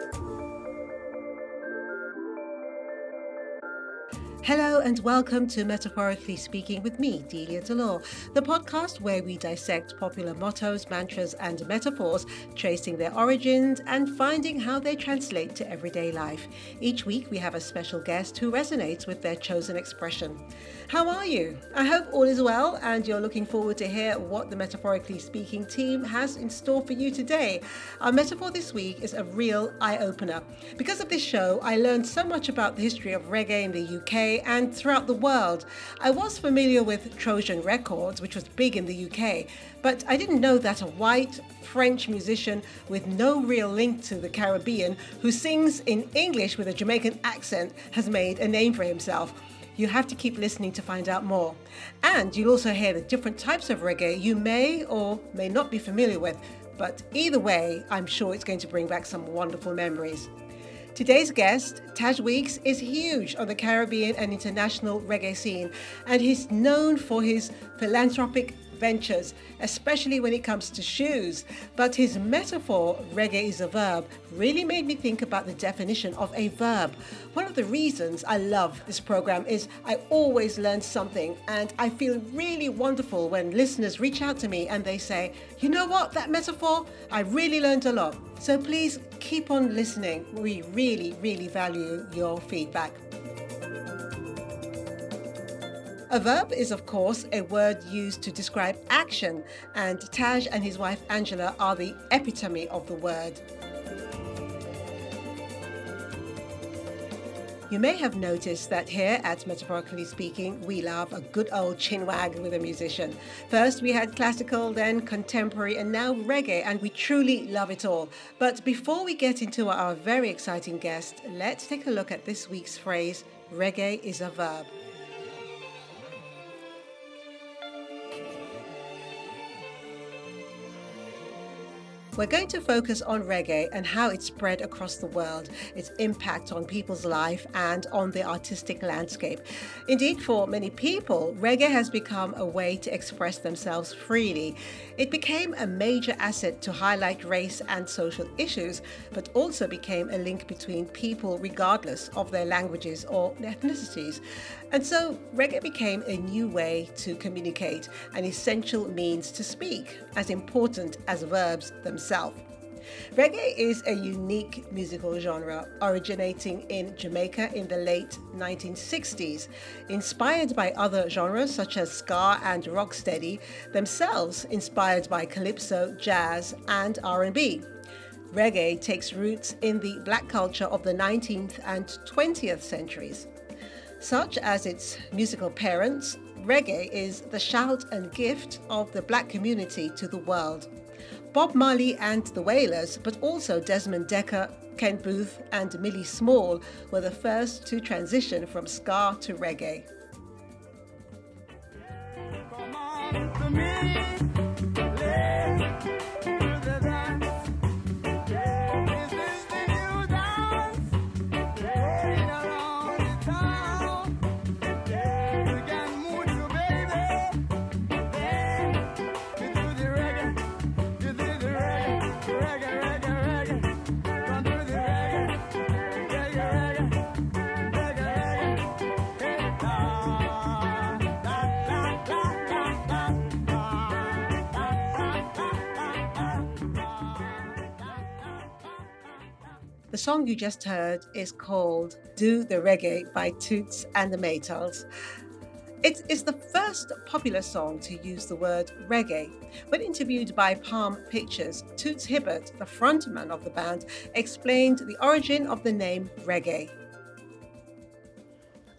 thank you Hello and welcome to Metaphorically Speaking with me, Delia Delore, the podcast where we dissect popular mottos, mantras, and metaphors, tracing their origins and finding how they translate to everyday life. Each week we have a special guest who resonates with their chosen expression. How are you? I hope all is well and you're looking forward to hear what the Metaphorically Speaking team has in store for you today. Our metaphor this week is a real eye opener. Because of this show, I learned so much about the history of reggae in the UK and throughout the world. I was familiar with Trojan Records, which was big in the UK, but I didn't know that a white French musician with no real link to the Caribbean who sings in English with a Jamaican accent has made a name for himself. You have to keep listening to find out more. And you'll also hear the different types of reggae you may or may not be familiar with. But either way, I'm sure it's going to bring back some wonderful memories. Today's guest, Taj Weekes, is huge on the Caribbean and international reggae scene, and he's known for his philanthropic ventures, especially when it comes to shoes. But his metaphor, reggae is a verb, really made me think about the definition of a verb. One of the reasons I love this program is I always learn something, and I feel really wonderful when listeners reach out to me and they say, you know what, that metaphor, I really learned a lot. So please keep on listening. We really, really value your feedback. A verb is, of course, a word used to describe action, and Taj and his wife Angela are the epitome of the word. You may have noticed that here at Metaphorically Speaking, we love a good old chinwag with a musician. First, we had classical, then contemporary, and now reggae, and we truly love it all. But before we get into our very exciting guest, let's take a look at this week's phrase reggae is a verb. We're going to focus on reggae and how it spread across the world, its impact on people's life and on the artistic landscape. Indeed, for many people, reggae has become a way to express themselves freely. It became a major asset to highlight race and social issues, but also became a link between people regardless of their languages or ethnicities. And so, reggae became a new way to communicate, an essential means to speak, as important as verbs themselves. Reggae is a unique musical genre originating in Jamaica in the late 1960s, inspired by other genres such as ska and rocksteady, themselves inspired by calypso, jazz, and R&B. Reggae takes roots in the black culture of the 19th and 20th centuries. Such as its musical parents, reggae is the shout and gift of the black community to the world. Bob Marley and the Wailers, but also Desmond Dekker, Ken Boothe, and Millie Small were the first to transition from ska to reggae. Song you just heard is called Do the Reggae by Toots and the Maytals. It is the first popular song to use the word reggae. When interviewed by Palm Pictures, Toots Hibbert, the frontman of the band, explained the origin of the name reggae.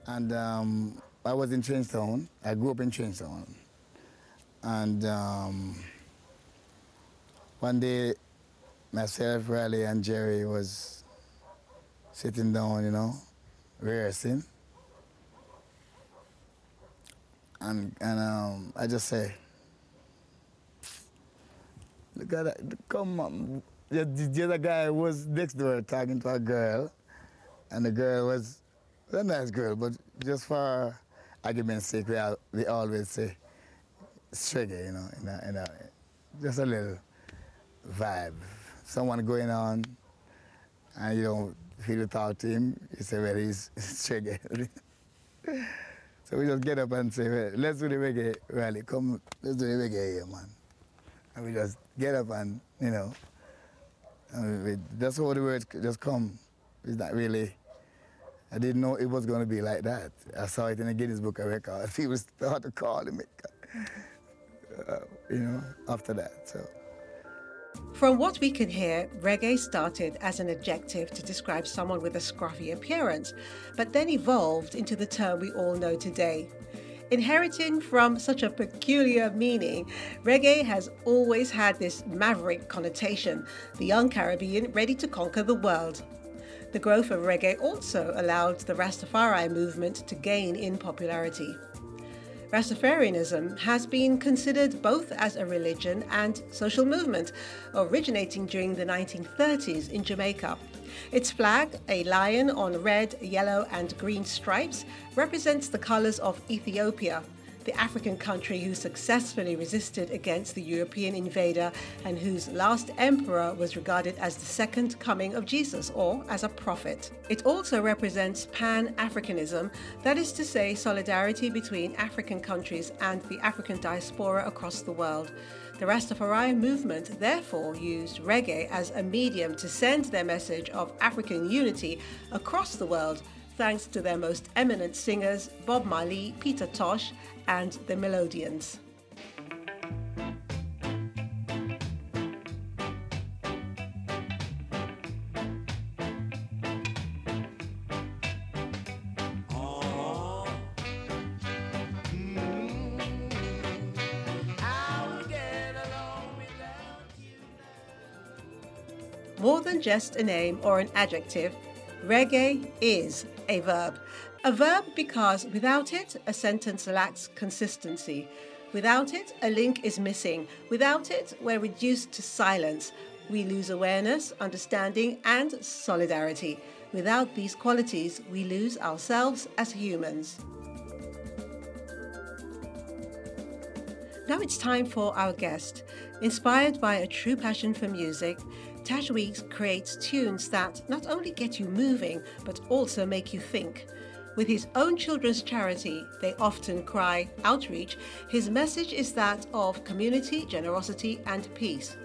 And um, I was in Trenchtown. I grew up in Trenchtown. And um, one day, myself, Raleigh, and Jerry was sitting down, you know, rehearsing. And, and um, I just say, look at that, come on. The, the other guy was next door talking to a girl, and the girl was a nice girl, but just for argument's sake, we, all, we always say trigger, you know, in a, in a, just a little vibe. Someone going on, and you don't to him, say, well, he's, he's reggae. so we just get up and say, well, let's do the reggae rally. Come, let's do the reggae here, man. And we just get up and, you know, and we, that's how the words just come. It's not really, I didn't know it was going to be like that. I saw it in the Guinness Book of Records. People started calling me, uh, you know, after that. So. From what we can hear, reggae started as an adjective to describe someone with a scruffy appearance, but then evolved into the term we all know today. Inheriting from such a peculiar meaning, reggae has always had this maverick connotation, the young Caribbean ready to conquer the world. The growth of reggae also allowed the Rastafari movement to gain in popularity. Rastafarianism has been considered both as a religion and social movement, originating during the 1930s in Jamaica. Its flag, a lion on red, yellow, and green stripes, represents the colours of Ethiopia, the African country who successfully resisted against the European invader and whose last emperor was regarded as the second coming of Jesus or as a prophet. It also represents Pan Africanism, that is to say, solidarity between African countries and the African diaspora across the world. The Rastafari movement therefore used reggae as a medium to send their message of African unity across the world thanks to their most eminent singers Bob Marley, Peter Tosh, and the Melodians. More than just a name or an adjective, reggae is a verb. A verb because without it, a sentence lacks consistency. Without it, a link is missing. Without it, we're reduced to silence. We lose awareness, understanding, and solidarity. Without these qualities, we lose ourselves as humans. Now it's time for our guest. Inspired by a true passion for music, Taj Weekes creates tunes that not only get you moving, but also make you think. With his own children's charity, They Often Cry Outreach, his message is that of community, generosity, and peace.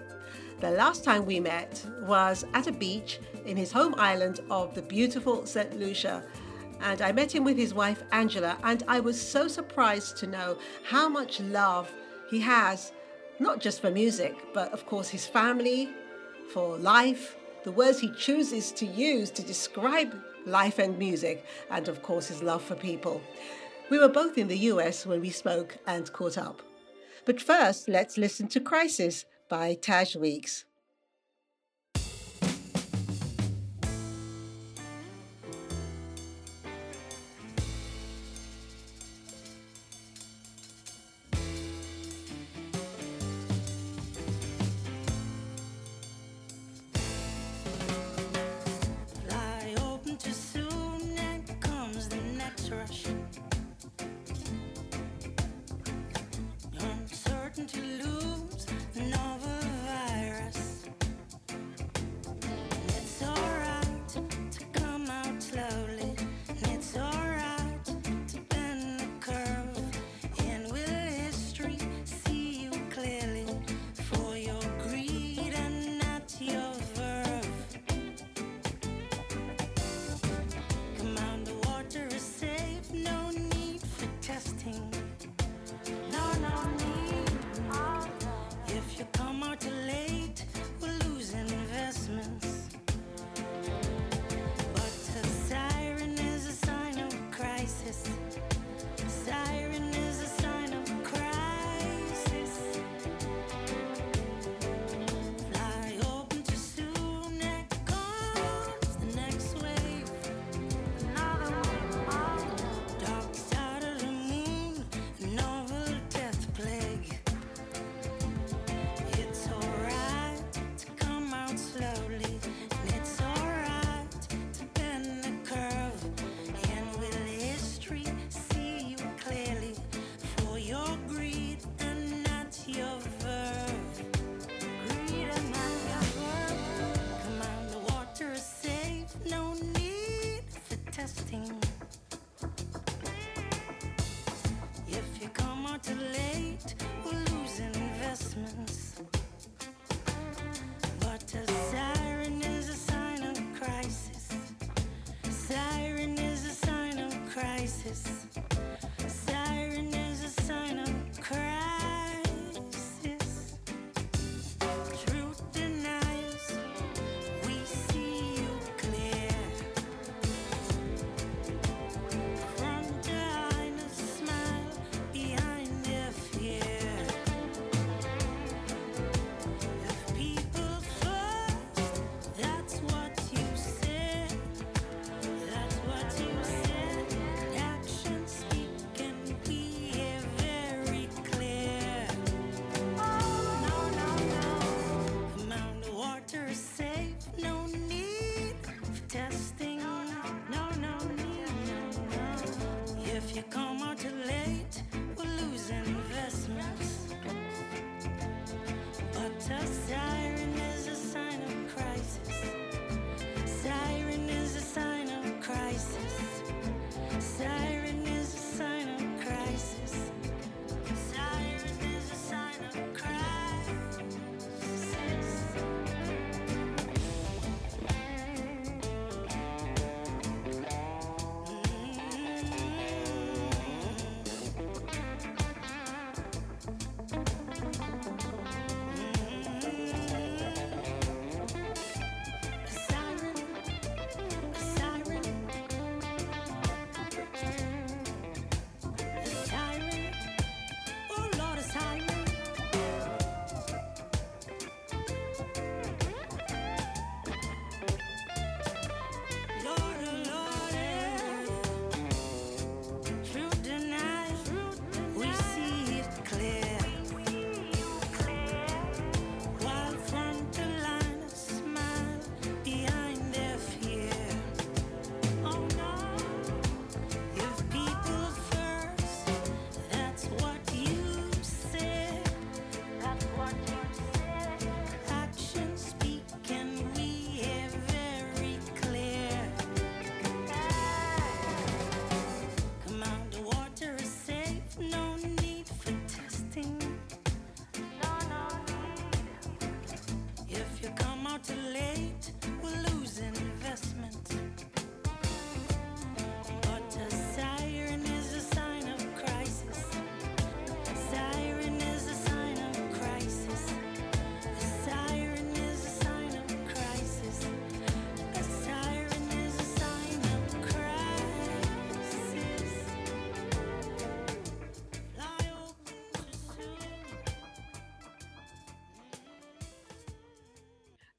The last time we met was at a beach in his home island of the beautiful St. Lucia. And I met him with his wife Angela, and I was so surprised to know how much love he has, not just for music, but of course his family, for life, the words he chooses to use to describe life and music, and of course his love for people. We were both in the US when we spoke and caught up. But first, let's listen to Crisis by Taj Weekes.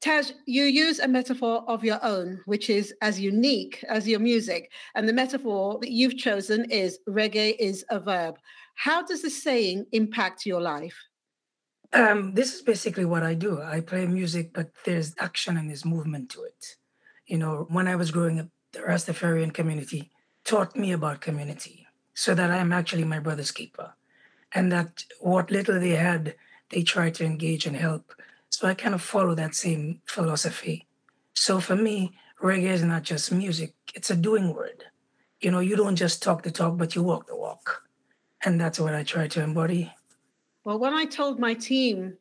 Taj, you use a metaphor of your own, which is as unique as your music. And the metaphor that you've chosen is reggae is a verb. How does this saying impact your life? Um, this is basically what I do. I play music, but there's action and there's movement to it. You know, when I was growing up, the Rastafarian community taught me about community so that I'm actually my brother's keeper. And that what little they had, they tried to engage and help so I kind of follow that same philosophy. So for me, reggae is not just music, it's a doing word. You know, you don't just talk the talk, but you walk the walk. And that's what I try to embody. Well, when I told my team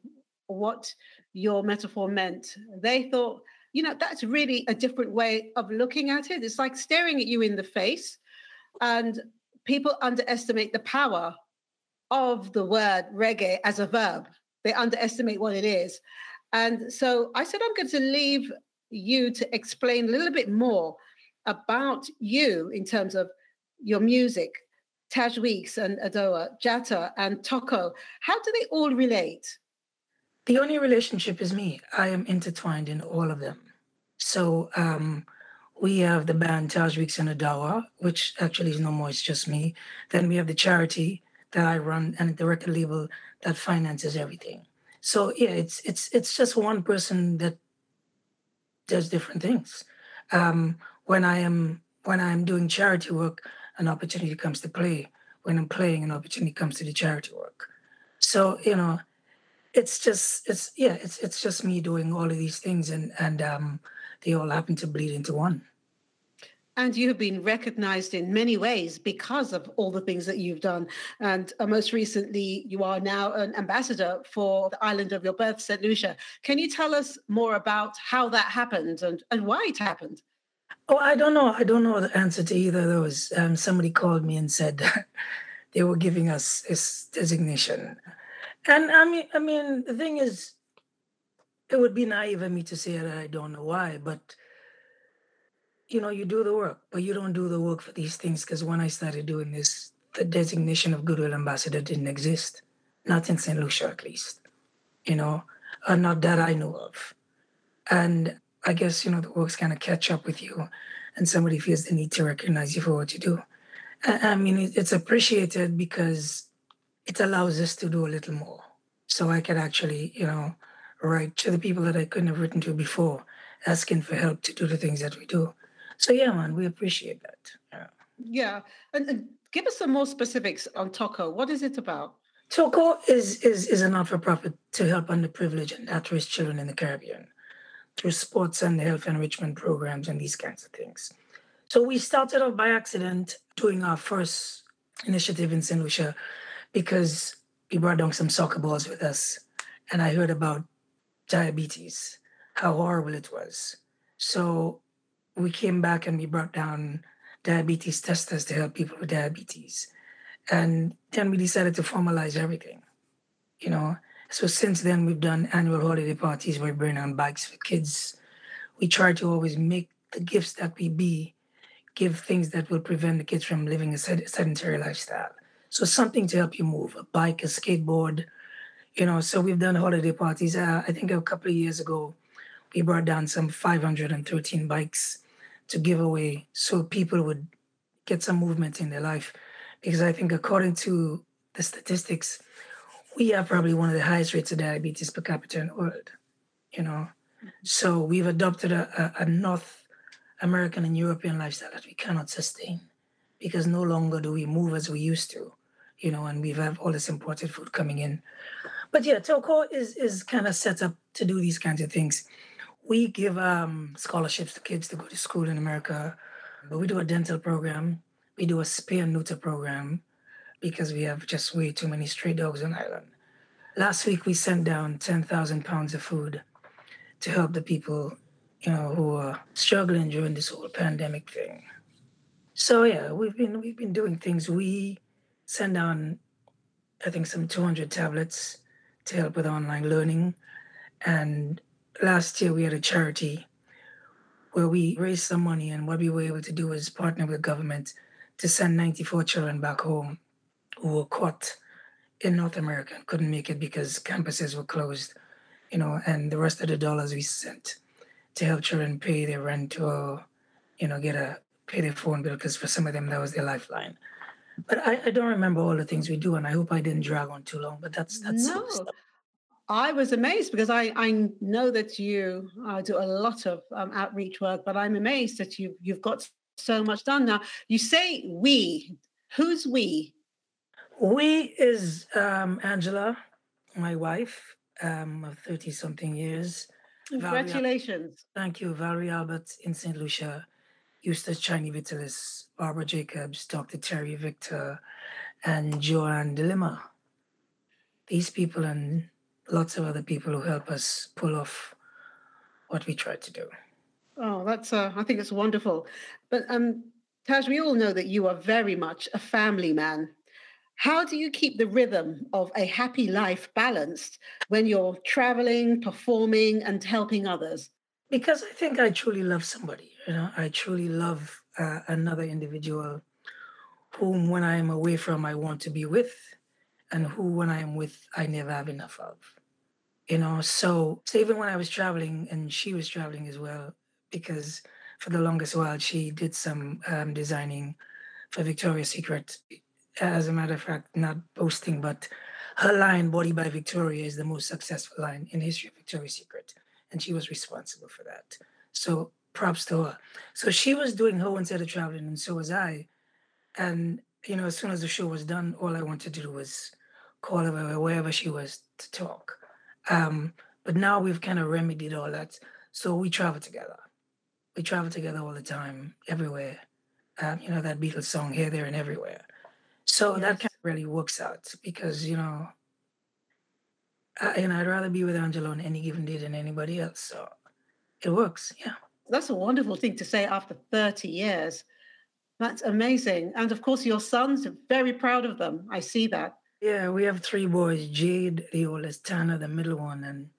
what your metaphor meant, they thought, you know, that's really a different way of looking at it. It's like staring at you in the face. And people underestimate the power of the word reggae as a verb. They underestimate what it is. And so I said, I'm going to leave you to explain a little bit more about you in terms of your music, Taj Weekes and Adowa, Jatta and TOCO. How do they all relate? The only relationship is me. I am intertwined in all of them. So um, we have the band Taj Weekes and Adowa, which actually is no more, it's just me. Then we have the charity that I run and the record label that finances everything. So yeah, it's it's it's just one person that does different things. Um, when I am when I am doing charity work, an opportunity comes to play. When I'm playing, an opportunity comes to the charity work. So you know, it's just it's yeah, it's it's just me doing all of these things, and and um, they all happen to bleed into one. And you have been recognized in many ways because of all the things that you've done. And uh, most recently, you are now an ambassador for the island of your birth, St. Lucia. Can you tell us more about how that happened and, and why it happened? Oh, I don't know. I don't know the answer to either of those. Um, somebody called me and said they were giving us this designation. And I mean, I mean, the thing is, it would be naive of me to say that I don't know why, but you know, you do the work, but you don't do the work for these things. Because when I started doing this, the designation of Goodwill Ambassador didn't exist, not in St. Lucia at least, you know, or not that I know of. And I guess, you know, the works kind of catch up with you and somebody feels the need to recognize you for what you do. I mean, it's appreciated because it allows us to do a little more. So I could actually, you know, write to the people that I couldn't have written to before, asking for help to do the things that we do. So yeah, man, we appreciate that. Yeah. Yeah, and, and give us some more specifics on TOCO. What is it about? TOCO is is is a not-for-profit to help underprivileged and at-risk children in the Caribbean through sports and health enrichment programs and these kinds of things. So we started off by accident doing our first initiative in St. Lucia because we brought down some soccer balls with us, and I heard about diabetes, how horrible it was. So we came back and we brought down diabetes testers to help people with diabetes. And then we decided to formalize everything, you know. So since then, we've done annual holiday parties where we bring on bikes for kids. We try to always make the gifts that we be give things that will prevent the kids from living a sedentary lifestyle. So something to help you move, a bike, a skateboard, you know. So we've done holiday parties. Uh, I think a couple of years ago, we brought down some 513 bikes to give away so people would get some movement in their life. Because I think, according to the statistics, we have probably one of the highest rates of diabetes per capita in the world, you know. So we've adopted a, a, a North American and European lifestyle that we cannot sustain because no longer do we move as we used to, you know, and we have all this imported food coming in. But yeah, TOCO is is kind of set up to do these kinds of things. We give um, scholarships to kids to go to school in America, but we do a dental program. We do a spay and neuter program because we have just way too many stray dogs on island. Last week, we sent down 10,000 pounds of food to help the people, you know, who are struggling during this whole pandemic thing. So yeah, we've been we've been doing things. We send down, I think, some 200 tablets to help with online learning, and last year we had a charity where we raised some money, and what we were able to do was partner with government to send 94 children back home who were caught in North America and couldn't make it because campuses were closed, you know, and the rest of the dollars we sent to help children pay their rent or, you know, get a pay their phone bill because for some of them that was their lifeline. But I, I don't remember all the things we do, and I hope I didn't drag on too long. But that's that's no. I was amazed because I, I know that you uh, do a lot of um, outreach work, but I'm amazed that you you've got so much done now. You say we. Who's we? We is um, Angela, my wife um, of 30 something years. Congratulations. Valerie, thank you. Valerie Albert in St. Lucia, Eustace Chiney Vitalis, Barbara Jacobs, Dr. Terry Victor, and Joanne DeLima. These people and lots of other people who help us pull off what we try to do. Oh, that's uh, I think it's wonderful. But um, Taj, we all know that you are very much a family man. How do you keep the rhythm of a happy life balanced when you're traveling, performing, and helping others? Because I think I truly love somebody. You know, I truly love uh, another individual whom, when I am away from, I want to be with, and who, when I am with, I never have enough of. You know, so, so even when I was traveling, and she was traveling as well, because for the longest while she did some um, designing for Victoria's Secret. As a matter of fact, not boasting, but her line "Body by Victoria" is the most successful line in history of Victoria's Secret, and she was responsible for that. So props to her. So she was doing her instead of traveling, and so was I. And you know, as soon as the show was done, all I wanted to do was call her wherever she was to talk. Um, but now we've kind of remedied all that, so we travel together we travel together all the time, everywhere. Um, you know, that Beatles song, Here, There, and Everywhere. So yes. that kind of really works out because, you know, I, and I'd rather be with Angela on any given day than anybody else. So it works. Yeah. That's a wonderful thing to say after 30 years. That's amazing. And of course, your sons are very proud of them. I see that. Yeah, we have three boys Jade, the oldest, Tanner, the middle one, and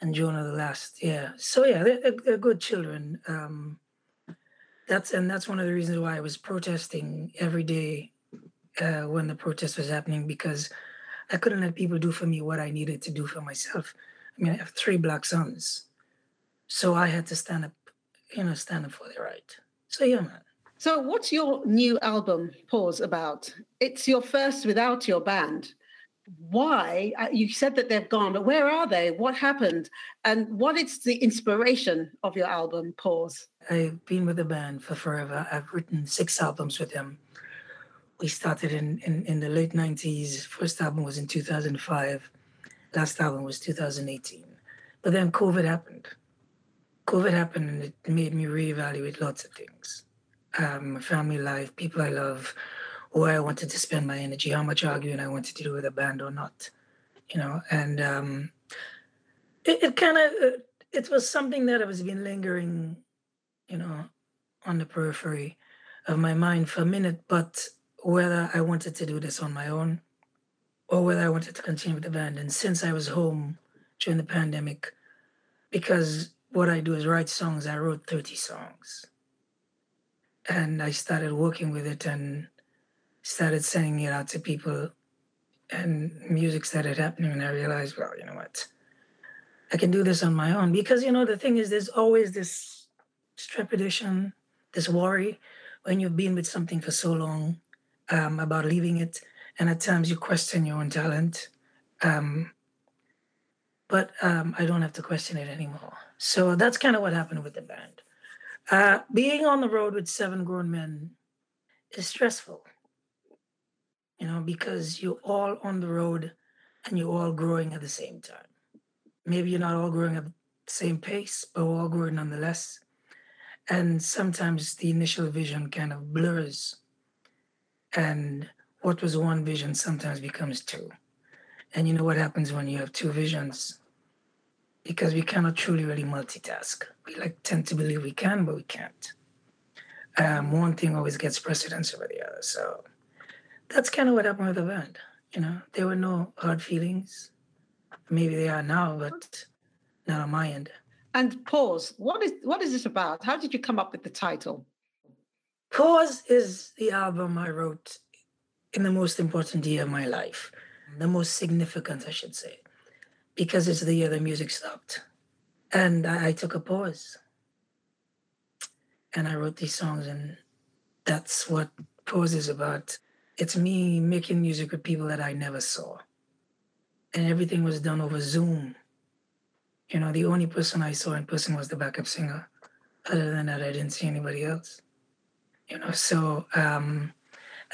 and Jonah the last. Yeah. So yeah, they're, they're good children. Um, that's and that's one of the reasons why I was protesting every day uh, when the protest was happening because I couldn't let people do for me what I needed to do for myself. I mean, I have three black sons, so I had to stand up, you know, stand up for their right. So yeah, man. So what's your new album, Pause, about? It's your first without your band. Why? Uh, you said that they've gone but where are they? What happened? And what is the inspiration of your album pause? I've been with the band for forever. I've written six albums with them. We started in, in, in the late 90s first album was in 2005 last album was 2018 but then covid happened. Covid happened and it made me reevaluate lots of things um, family life people i love where I wanted to spend my energy, how much arguing I wanted to do with a band or not, you know. And um, it, it kind of it, it was something that has been lingering, you know, on the periphery of my mind for a minute. But whether I wanted to do this on my own or whether I wanted to continue with the band, and since I was home during the pandemic, because what I do is write songs, I wrote 30 songs. And I started working with it and started sending it out to people and music started happening and I realized, well, you know what? I can do this on my own. Because you know, the thing is there's always this trepidation, this worry when you've been with something for so long um, about leaving it. And at times you question your own talent. Um, but um, I don't have to question it anymore. So that's kind of what happened with the band. Uh, being on the road with seven grown men is stressful you know, because you're all on the road and you're all growing at the same time. Maybe you're not all growing at the same pace, but we're all growing nonetheless. And sometimes the initial vision kind of blurs. And what was one vision sometimes becomes two. And you know what happens when you have two visions? Because we cannot truly really multitask. We like tend to believe we can, but we can't. Um, one thing always gets precedence over the other. So that's kind of what happened with the band. You know, there were no hard feelings. Maybe they are now, but not on my end. And pause. What is what is this about? How did you come up with the title? Pause is the album I wrote in the most important year of my life, the most significant, I should say, because it's the year the music stopped. And I, I took a pause. And I wrote these songs, and that's what Pause is about. It's me making music with people that I never saw. And everything was done over Zoom. You know, the only person I saw in person was the backup singer. Other than that, I didn't see anybody else you know so um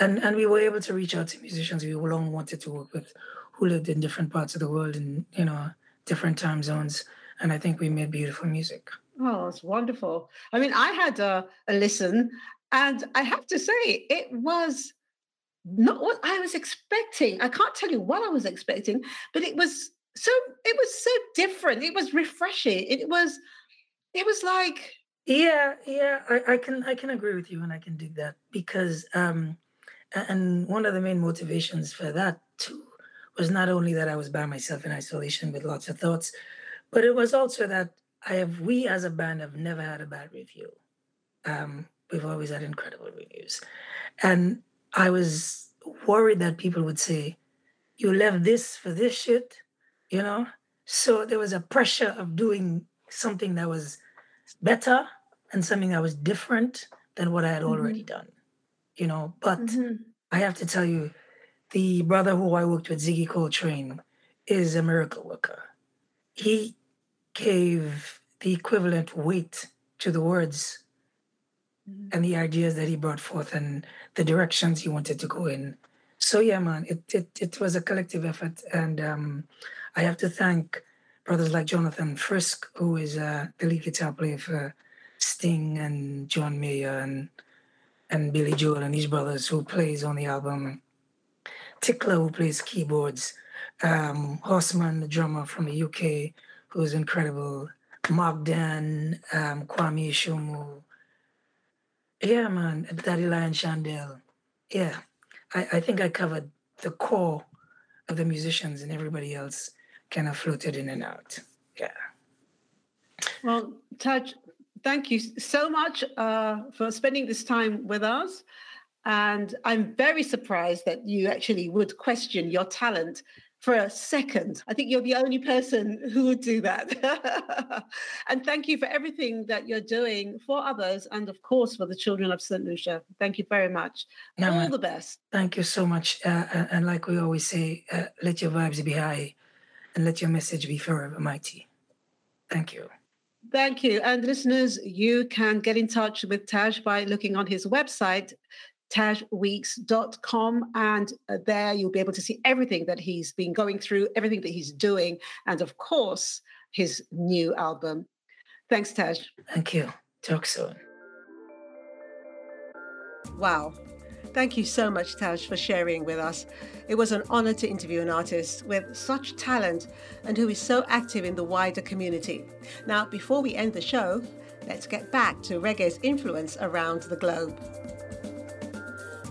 and and we were able to reach out to musicians we long wanted to work with who lived in different parts of the world in you know different time zones. And i think we made beautiful music. Oh it's wonderful. I mean i had a, a listen and i have to say it was not what i was expecting. I can't tell you what i was expecting but it was so it was so different. It was refreshing. It was it was like yeah, yeah, I, I can I can agree with you and I can do that because um and one of the main motivations for that too was not only that I was by myself in isolation with lots of thoughts, but it was also that I have we as a band have never had a bad review. Um, we've always had incredible reviews. And I was worried that people would say, You left this for this shit, you know? So there was a pressure of doing something that was better and something that was different than what I had already mm-hmm. done. You know, but mm-hmm. I have to tell you, the brother who I worked with, Ziggy Coltrane, is a miracle worker. He gave the equivalent weight to the words mm-hmm. and the ideas that he brought forth and the directions he wanted to go in. So yeah, man, it it, it was a collective effort, and um, I have to thank brothers like Jonathan Frisk, who is uh, the lead guitar player for Sting and John Mayer and and Billy Joel and his brothers who plays on the album. Tickler who plays keyboards. Um, Horseman, the drummer from the UK, who's incredible. Mogdan, um, Kwame Shumu. Yeah, man, Daddy Lion Shandell. Yeah, I, I think I covered the core of the musicians and everybody else kind of floated in and out. Yeah. Well, Taj, thank you so much uh, for spending this time with us. And I'm very surprised that you actually would question your talent for a second. I think you're the only person who would do that. and thank you for everything that you're doing for others and, of course, for the children of St. Lucia. Thank you very much. No, All the best. Thank you so much. Uh, uh, and like we always say, uh, let your vibes be high and let your message be forever mighty. Thank you. Thank you. And listeners, you can get in touch with Taj by looking on his website, tajweekes.com. And uh, there you'll be able to see everything that he's been going through, everything that he's doing, and of course, his new album. Thanks, Taj. Thank you. Talk soon. Wow. Thank you so much, Taj, for sharing with us. It was an honor to interview an artist with such talent and who is so active in the wider community. Now, before we end the show, let's get back to reggae's influence around the globe.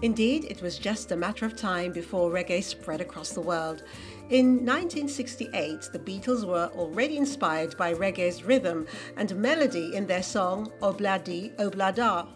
Indeed, it was just a matter of time before reggae spread across the world. In 1968, the Beatles were already inspired by reggae's rhythm and melody in their song Obladi Oblada,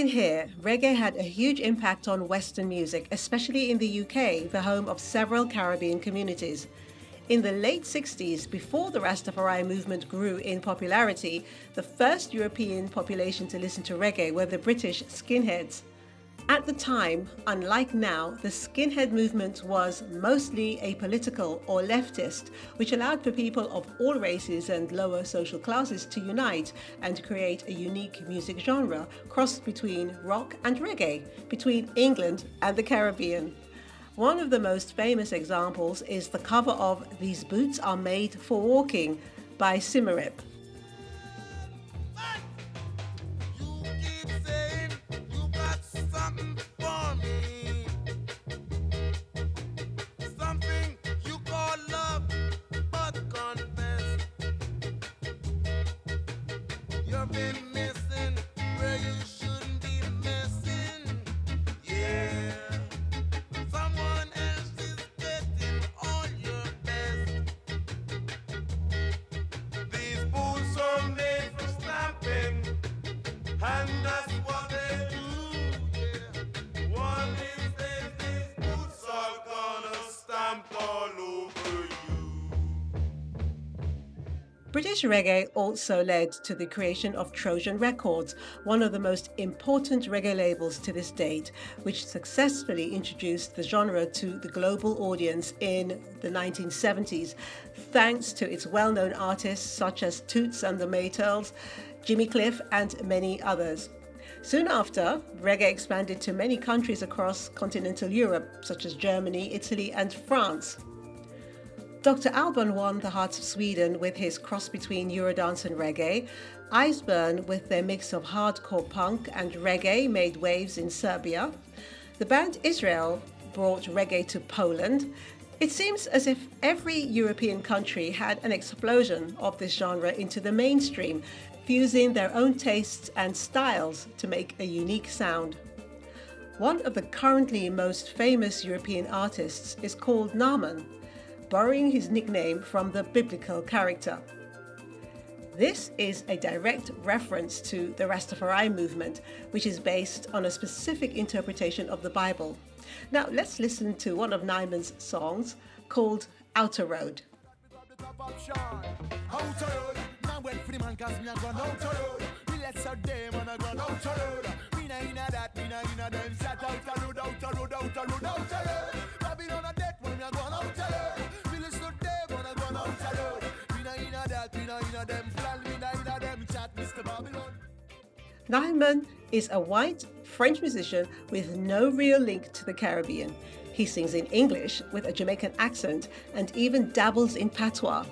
can hear, reggae had a huge impact on Western music, especially in the UK, the home of several Caribbean communities. In the late 60s, before the Rastafari movement grew in popularity, the first European population to listen to reggae were the British skinheads. At the time, unlike now, the skinhead movement was mostly apolitical or leftist, which allowed for people of all races and lower social classes to unite and create a unique music genre crossed between rock and reggae, between England and the Caribbean. One of the most famous examples is the cover of These Boots Are Made for Walking by Symarip. British reggae also led to the creation of Trojan Records, one of the most important reggae labels to this date, which successfully introduced the genre to the global audience in the 1970s, thanks to its well known artists such as Toots and the Maytals, Jimmy Cliff, and many others. Soon after, reggae expanded to many countries across continental Europe, such as Germany, Italy, and France. Dr. Alban won the hearts of Sweden with his cross between Eurodance and reggae. Iceburn, with their mix of hardcore punk and reggae, made waves in Serbia. The band Izrael brought reggae to Poland. It seems as if every European country had an explosion of this genre into the mainstream, fusing their own tastes and styles to make a unique sound. One of the currently most famous European artists is called Naaman borrowing his nickname from the biblical character. This is a direct reference to the Rastafari movement, which is based on a specific interpretation of the Bible. Now, let's listen to one of Naaman's songs called Outer Road. Naaman is a white French musician with no real link to the Caribbean. He sings in English with a Jamaican accent and even dabbles in patois.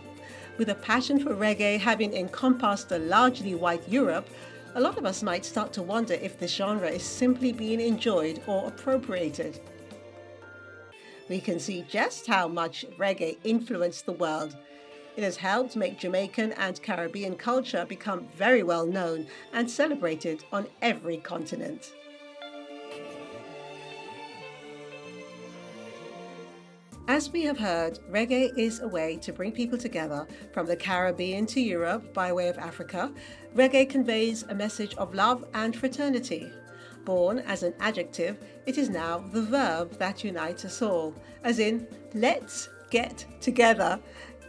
With a passion for reggae having encompassed a largely white Europe, a lot of us might start to wonder if this genre is simply being enjoyed or appropriated we can see just how much reggae influenced the world. It has helped make Jamaican and Caribbean culture become very well known and celebrated on every continent. As we have heard, reggae is a way to bring people together from the Caribbean to Europe by way of Africa. Reggae conveys a message of love and fraternity, born as an adjective, it is now the verb that unites us all, as in, let's get together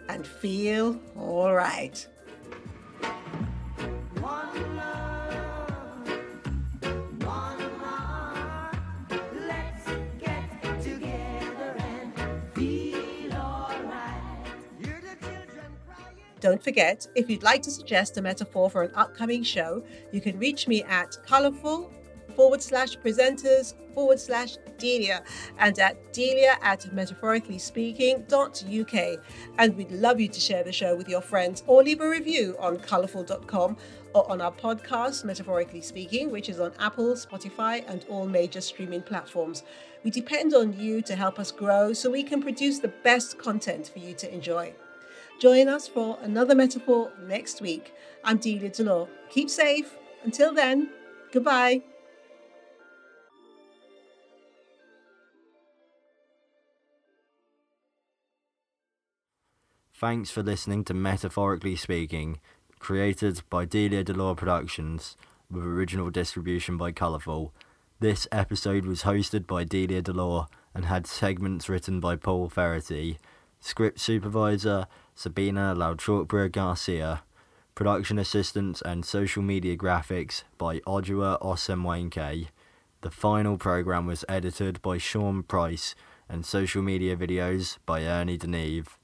and feel all right. Don't forget, if you'd like to suggest a metaphor for an upcoming show, you can reach me at colourful forward slash presenters forward slash Delia and at Delia at metaphorically speaking dot UK. And we'd love you to share the show with your friends or leave a review on colourful.com or on our podcast, Metaphorically Speaking, which is on Apple, Spotify, and all major streaming platforms. We depend on you to help us grow so we can produce the best content for you to enjoy. Join us for another metaphor next week. I'm Delia Delore. Keep safe. Until then, goodbye. Thanks for listening to Metaphorically Speaking, created by Delia Delore Productions, with original distribution by Colourful. This episode was hosted by Delia Delore and had segments written by Paul Ferrety, script supervisor Sabina Lautrupa Garcia, production assistants and social media graphics by Odua Osemwenke. The final program was edited by Sean Price and social media videos by Ernie Deneve.